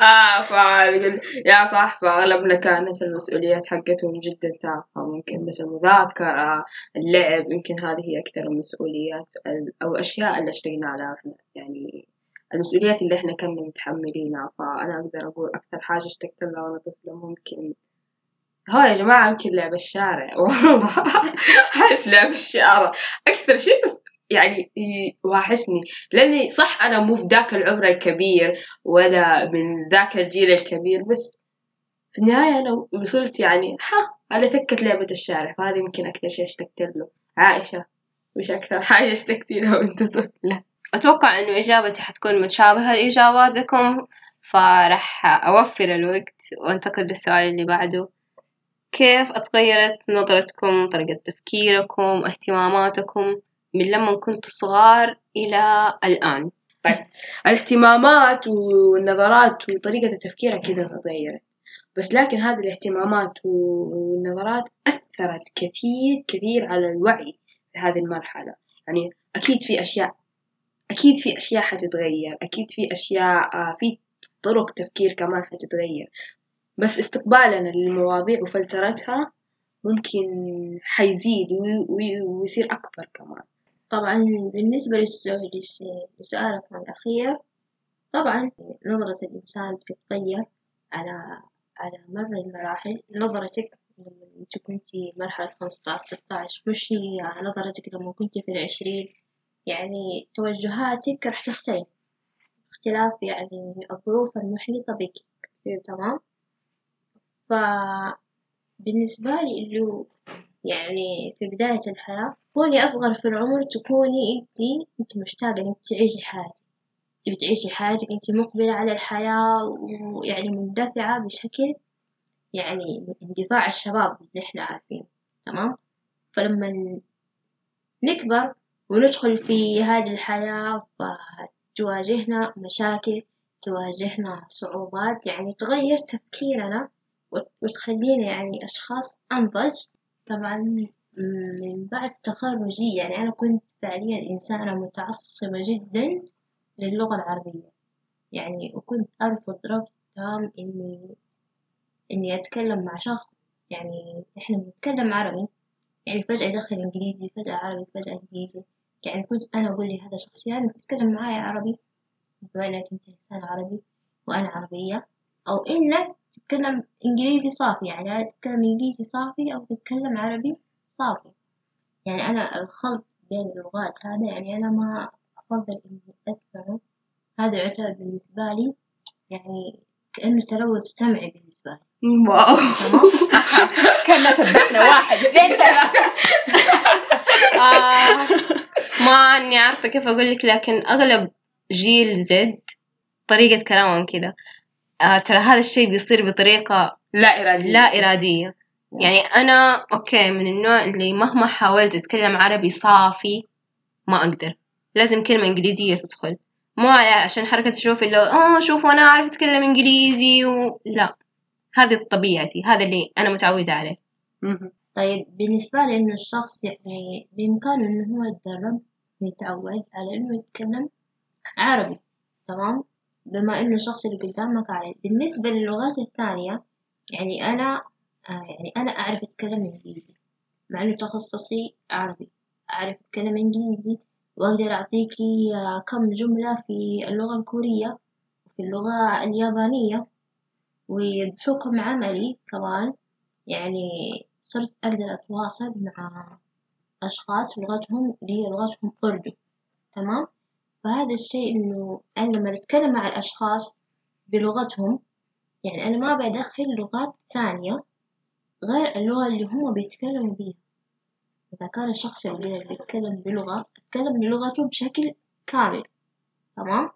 آه فنقول يا صح فأغلبنا كانت المسؤوليات حقتهم جدا تافهة ممكن بس المذاكرة اللعب يمكن هذه هي أكثر المسؤوليات ال- أو الأشياء اللي اشتقنا لها. يعني المسؤوليات اللي إحنا كنا متحملينها. فأنا أقدر أقول أكثر حاجة اشتقت لها وأنا طفلة ممكن. هو يا جماعة يمكن لعب الشارع. والله أحس لعب الشارع. أكثر شيء بس يعني يوحشني. لأني صح أنا مو في ذاك العمر الكبير ولا من ذاك الجيل الكبير بس في النهاية أنا وصلت يعني ها على تكة لعبة الشارع فهذا يمكن أكثر شيء أشتقت له. عائشة وش أكثر حاجة اشتقتي لها وأنت طفلة؟ أتوقع إنه إجابتي حتكون متشابهة لإجاباتكم فراح أوفر الوقت وأنتقل للسؤال اللي بعده. كيف أتغيرت نظرتكم طريقة تفكيركم اهتماماتكم؟ من لما كنتوا صغار إلى الآن. الاهتمامات والنظرات وطريقة التفكير أكيد تغيرت. بس لكن هذه الاهتمامات والنظرات أثرت كثير كثير على الوعي في هذه المرحلة. يعني أكيد في أشياء أكيد في أشياء حتتغير أكيد في أشياء آه، في طرق تفكير كمان حتتغير. بس استقبالنا للمواضيع وفلترتها ممكن حيزيد وي- وي- ويصير أكبر كمان. طبعا بالنسبة لسؤالك الأخير طبعا نظرة الإنسان بتتغير على على مر المراحل. نظرتك لما انت كنتي مرحلة خمسطعش ستاش مش هي نظرتك لما كنتي في العشرين؟ يعني توجهاتك راح تختلف. اختلاف يعني الظروف المحيطة بك. تمام؟ فبالنسبة لي إنه يعني في بداية الحياة كوني أصغر في العمر تكوني انتي انتي مشتاقة إنك تعيشي حياتك. تبي تعيشي حياتك انتي مقبلة على الحياة ويعني مندفعة بشكل يعني اندفاع الشباب اللي إحنا عارفينه تمام؟ فلما نكبر وندخل في هذه الحياة فتواجهنا مشاكل تواجهنا صعوبات يعني تغير تفكيرنا وت- وتخلينا يعني أشخاص أنضج طبعا من بعد تخرجي يعني أنا كنت فعليا إنسانة متعصبة جدا للغة العربية. يعني وكنت أرفض رفض تام إني إني أتكلم مع شخص. يعني إحنا بنتكلم عربي يعني فجأة يدخل إنجليزي فجأة عربي فجأة إنجليزي. يعني كنت أنا أقول لهذا الشخص إنك تتكلم معايا عربي؟ بما إنك أنت إنسان عربي وأنا عربية. أو إنك تتكلم إنجليزي صافي يعني تتكلم إنجليزي صافي أو تتكلم عربي صافي. يعني أنا الخلط بين اللغات هذا يعني أنا ما أفضل إني أسمعه. هذا يعتبر بالنسبة لي يعني كأنه تلوث سمعي بالنسبة لي. واو. كنا سبحنا واحد. اثنين ثلاثة آه ما أني عارفة كيف أقول لك لكن أغلب جيل زد طريقة كلامهم كذا. آه ترى هذا الشيء بيصير بطريقة لا إرادية. لا إرادية. يعني أنا أوكي من النوع اللي مهما حاولت أتكلم عربي صافي ما أقدر. لازم كلمة إنجليزية تدخل. مو على عشان حركة أشوف اللي آه شوفوا أنا أعرف أتكلم إنجليزي و... لا. هذه طبيعتي. هذا اللي أنا متعودة عليه. طيب بالنسبة لي إنه الشخص يعني بإمكانه إنه هو يتدرب ويتعود على إنه يتكلم عربي تمام؟ بما إنه الشخص اللي قدامك عربي بالنسبة للغات الثانية يعني أنا آه يعني أنا أعرف أتكلم إنجليزي مع إنه تخصصي عربي. أعرف أتكلم إنجليزي وأقدر أعطيكي آه كم جملة في اللغة الكورية وفي اللغة اليابانية. وبحكم عملي كمان يعني صرت أقدر أتواصل مع أشخاص لغتهم اللي هي لغتهم أردو. تمام؟ فهذا الشيء إنه أنا لما أتكلم مع الأشخاص بلغتهم يعني أنا ما بدخل لغات ثانية غير اللغة اللي هم بيتكلموا بيها. إذا كان الشخص اللي بيتكلم بلغة أتكلم بلغته بشكل كامل تمام؟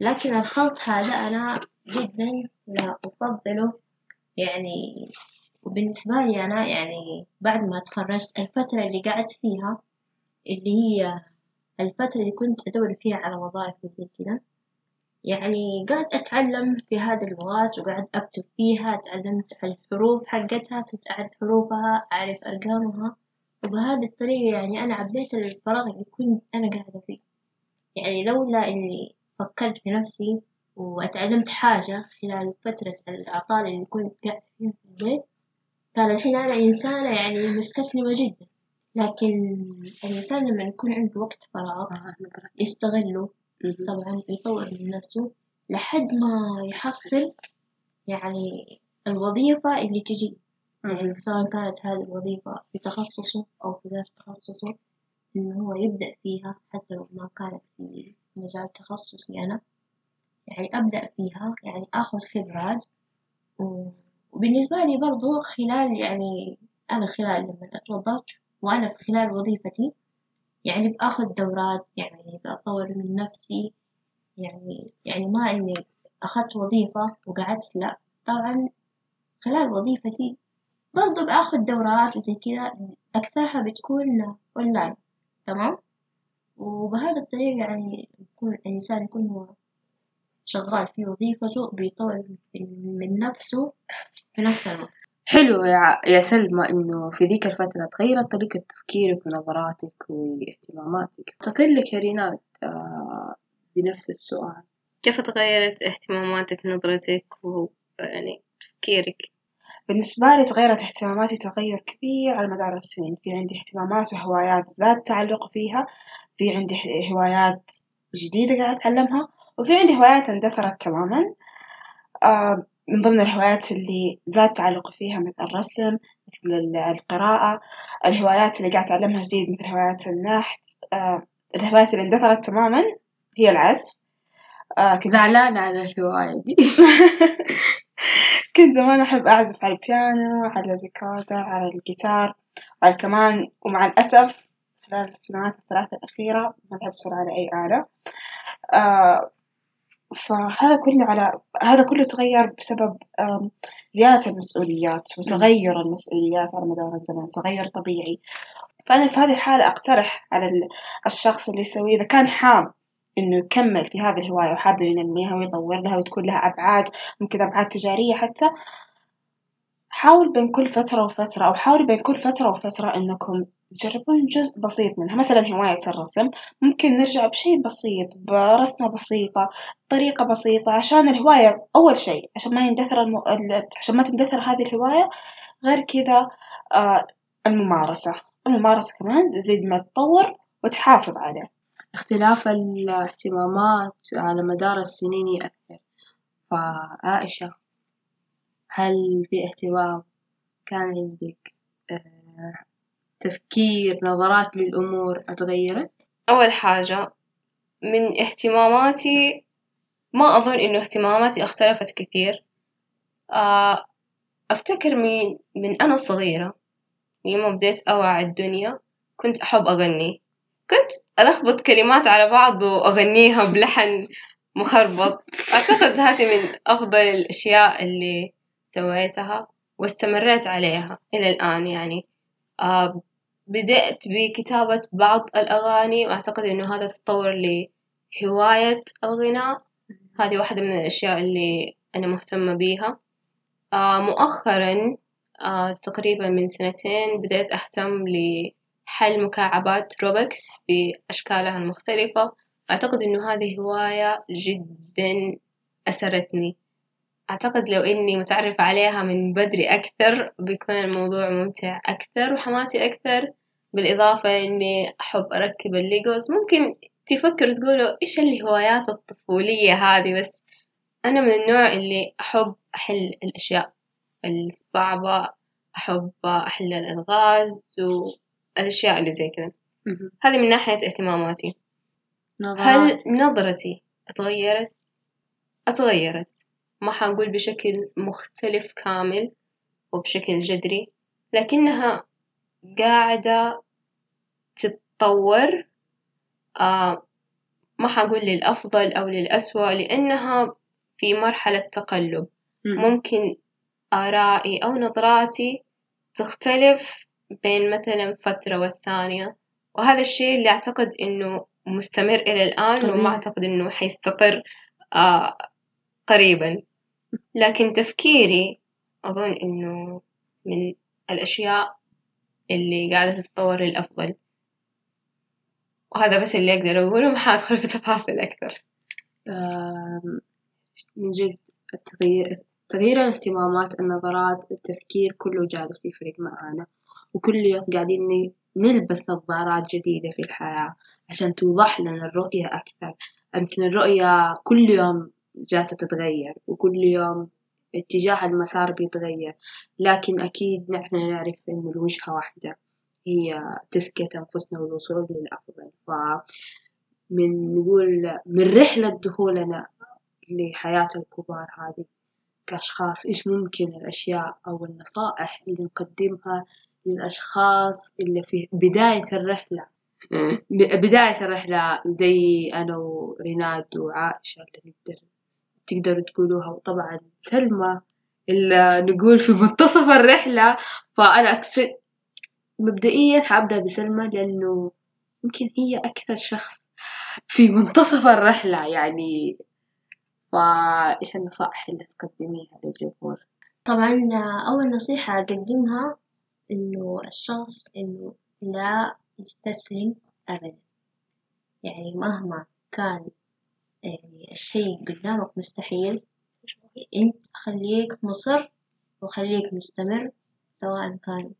لكن الخلط هذا أنا جدا لا أفضله يعني وبالنسبة لي أنا يعني بعد ما تخرجت الفترة اللي قعدت فيها اللي هي الفترة اللي كنت أدور فيها على وظائف وزي كذا. يعني قاعد أتعلم في هذه اللغات وقاعد أكتب فيها تعلمت الحروف حقتها صرت أعرف حروفها أعرف أرقامها. وبهذه الطريقة يعني أنا عبيت الفراغ اللي كنت أنا قاعدة فيه. يعني لولا إني فكرت في نفسي وأتعلمت حاجة خلال فترة العطلة اللي كنت قاعدة فيها في البيت كان الحين أنا إنسانة يعني مستسلمة جدا. لكن الإنسان لما يكون عنده وقت فراغ يستغله. طبعا يطور من نفسه لحد ما يحصل يعني الوظيفة اللي تجي. يعني سواء كانت هذه الوظيفة في تخصصه أو في غير تخصصه إنه هو يبدأ فيها حتى لو ما كانت في مجال تخصصي أنا. يعني أبدأ فيها يعني آخذ خبرات. وبالنسبة لي برضو خلال يعني أنا خلال لما اتوظفت وأنا في خلال وظيفتي. يعني بآخذ دورات يعني بطور من نفسي. يعني يعني ما إني أخذت وظيفة وقعدت لأ. طبعا خلال وظيفتي برضو بآخذ دورات وزي كذا أكثرها بتكون أونلاين تمام؟ وبهذا الطريقة يعني يكون الإنسان يكون هو شغال في وظيفته بيطور من نفسه في نفس الوقت. حلو يا يا سلمى إنه في ذيك الفترة تغيرت طريقة تفكيرك ونظراتك واهتماماتك. أعتقد لك يا ريناد آه، بنفس السؤال. كيف تغيرت اهتماماتك نظرتك ويعني تفكيرك؟ بالنسبة لي تغيرت اهتماماتي تغير كبير على مدار السنين. في عندي اهتمامات وهوايات زاد تعلق فيها في عندي هوايات جديدة قاعدة أتعلمها وفي عندي هوايات اندثرت تماما. آه من ضمن الهوايات اللي زاد تعلقي فيها مثل الرسم مثل ال- القراءة الهوايات اللي قاعدة أتعلمها جديد مثل هوايات النحت آه الهوايات اللي اندثرت تماما هي العزف. آه كنت زعلانة على الهواية دي. كنت زمان أحب أعزف على البيانو على ال recorder على الجيتار على الكمان ومع الأسف خلال السنوات الثلاثة الأخيرة ما لعبت ولا على أي آلة. آه فهذا كله على هذا كله تغير بسبب زيادة المسؤوليات وتغير المسؤوليات على مدار الزمن تغير طبيعي. فأنا في هذه الحالة أقترح على ال- الشخص اللي يسويه إذا كان حاب إنه يكمل في هذه الهواية وحاب ينميها ويطور لها وتكون لها أبعاد ممكن أبعاد تجارية حتى حاول بين كل فترة وفترة أو حاول بين كل فترة وفترة إنكم تجربون جزء بسيط منها. مثلا هواية الرسم ممكن نرجع بشيء بسيط برسمة بسيطة بطريقة بسيطة عشان الهواية أول شيء عشان ما يندثر الم... ال- عشان ما تندثر هذه الهواية غير كذا آه الممارسة. الممارسة كمان تزيد ما تطور وتحافظ عليه. اختلاف الاهتمامات على مدار السنين يأثر. فعائشة. هل في اهتمام كان عندك آه، تفكير نظرات للأمور أتغيرت؟ أول حاجة من اهتماماتي ما أظن إنه اهتماماتي اختلفت كثير. آه، أفتكر من من أنا صغيرة يوم بديت أوعى الدنيا كنت أحب أغني. كنت ألخبط كلمات على بعض وأغنيها بلحن مخربط. أعتقد هذه من أفضل الأشياء اللي سويتها واستمريت عليها إلى الآن يعني. آه بدأت بكتابة بعض الأغاني وأعتقد إنه هذا تطور لهواية الغناء. هذه واحدة من الأشياء اللي أنا مهتمة بيها. آه مؤخرا آه تقريبا من سنتين بدأت أهتم لحل مكعبات روبكس بأشكالها المختلفة. أعتقد إنه هذه هواية جدا أسرتني. أعتقد لو إني متعرفة عليها من بدري أكثر بيكون الموضوع ممتع أكثر وحماسي أكثر بالإضافة إني أحب أركب الليجوز. ممكن تفكروا تقولوا إيش الهوايات الطفولية هذه؟ بس أنا من النوع اللي أحب أحل الأشياء الصعبة أحب أحل الألغاز والأشياء اللي زي كذا. هذه من ناحية اهتماماتي. هل نظرات نظرتي اتغيرت؟ اتغيرت. ما حنقول بشكل مختلف كامل وبشكل جذري لكنها قاعدة تتطور آه ما حقول للأفضل أو للأسوأ لأنها في مرحلة تقلب. ممكن آرائي أو نظراتي تختلف بين مثلا فترة والثانية وهذا الشيء اللي أعتقد إنه مستمر إلى الآن طبيعي. وما أعتقد إنه حيستقر آه قريبا. لكن تفكيري أظن إنه من الأشياء اللي قاعدة تتطور للأفضل. وهذا بس اللي أقدر أقوله ما حأدخل في تفاصيل أكثر. من جد التغيير تغيير الاهتمامات النظرات التفكير كله جالس يفرق معانا. وكل يوم قاعدين نلبس نظارات جديدة في الحياة عشان توضح لنا الرؤية أكثر. يمكن الرؤية كل يوم جالسة تتغير وكل يوم اتجاه المسار بيتغير. لكن أكيد نحن نعرف إنه الوجهة واحدة هي تزكية أنفسنا والوصول للأفضل. ف من نقول من رحلة دخولنا لحياة الكبار هذه كأشخاص إيش ممكن الأشياء أو النصائح اللي نقدمها للأشخاص اللي في بداية الرحلة؟ بداية الرحلة زي أنا وريناد وعائشة اللي نقدر تقدروا تقولوها. وطبعا سلمى اللي نقول في منتصف الرحلة فأنا أكثر مبدئيا حأبدأ بسلمى لأنه يمكن هي أكثر شخص في منتصف الرحلة يعني. فإيش النصائح اللي تقدميها للجمهور؟ طبعا أول نصيحة أقدمها إنه الشخص إنه لا يستسلم أبدا. يعني مهما كان يعني الشيء قدامك مستحيل. أنت خليك مصر وخليك مستمر سواء كان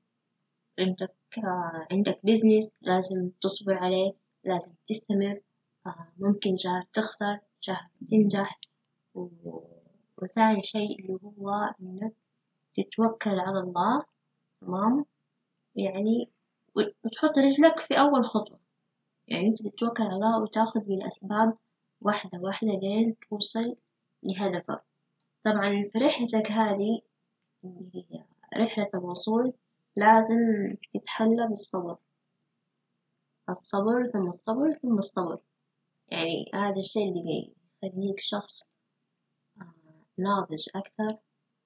عندك آه، عندك بزنس لازم تصبر عليه لازم تستمر آه، ممكن شهر تخسر شهر تنجح. وثاني شيء اللي هو إنك تتوكل على الله تمام؟ يعني وتحط رجلك في أول خطوة. يعني أنت تتوكل على الله وتأخذ بالأسباب واحدة واحدة لين توصل لهدفك طبعا في رحلتك هذه اللي هي رحلة الوصول لازم تتحلى بالصبر. الصبر ثم الصبر ثم الصبر. يعني هذا الشيء اللي يخليك شخص آه، ناضج أكثر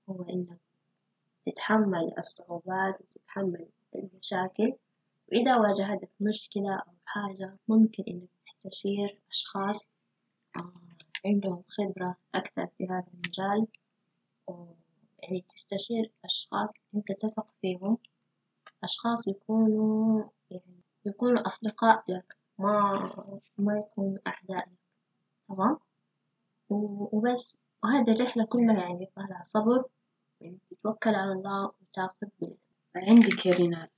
هو إنك تتحمل الصعوبات وتتحمل المشاكل. وإذا واجهتك مشكلة أو حاجة ممكن إنك تستشير أشخاص عندهم خبرة أكثر في هذا المجال و- يعني تستشير أشخاص أنت تثق فيهم أشخاص يكونوا يعني يكونوا أصدقاء لك ما ما يكونوا أعداء لك تمام؟ و- وبس وهذه الرحلة كلها يعني يبغى لها صبر يعني تتوكل على الله وتأخذ بالأسباب عندك يا ريناد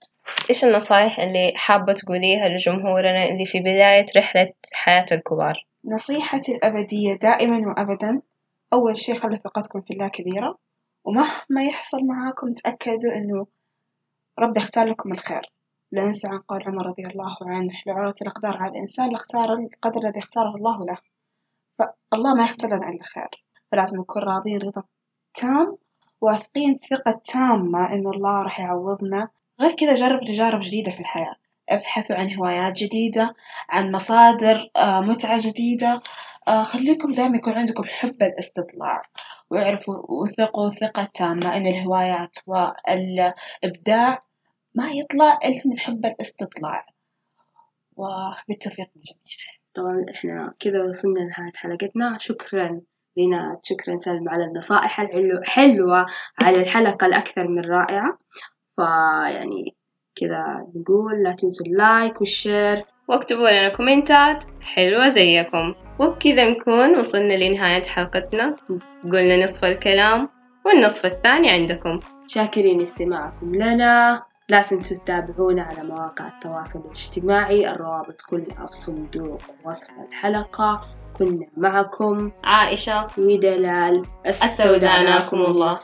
إيش النصائح اللي حابة تقوليها لجمهورنا اللي في بداية رحلة حياة الكبار؟ نصيحتي الأبدية دائما وأبدا أول شي خلوا ثقتكم في الله كبيرة ومهما يحصل معاكم تأكدوا إنه ربي اختار لكم الخير. لا ننسى عن قول عمر رضي الله عنه لو عرضت الأقدار على الإنسان لاختار القدر الذي اختاره الله له. فالله ما يختار لنا إلا خير فلازم نكون راضين رضا تام واثقين ثقة تامة إنه الله راح يعوضنا. غير كذا جربوا تجارب جديدة في الحياة. أبحثوا عن هوايات جديدة عن مصادر آه، متعة جديدة. آه، خليكم دائما يكون عندكم حب الاستطلاع واعرفوا وثقوا ثقة تامة إن الهوايات والإبداع ما يطلع إلا من حب الاستطلاع. وبالتوفيق للجميع. طبعا إحنا كذا وصلنا لنهاية حلقتنا. شكرا ريناد شكرا سلمى على النصائح الحلوة على الحلقة الأكثر من رائعة. فيعني كذا نقول لا تنسوا ال like وال share. واكتبوا لنا كومنتات حلوة زيكم. وبكذا نكون وصلنا لنهاية حلقتنا. قلنا نصف الكلام والنصف الثاني عندكم. شاكرين استماعكم لنا. لا تنسوا تتابعونا على مواقع التواصل الاجتماعي. الروابط كلها في صندوق وصف الحلقة. كنا معكم عائشة ودلال. استودعناكم الله.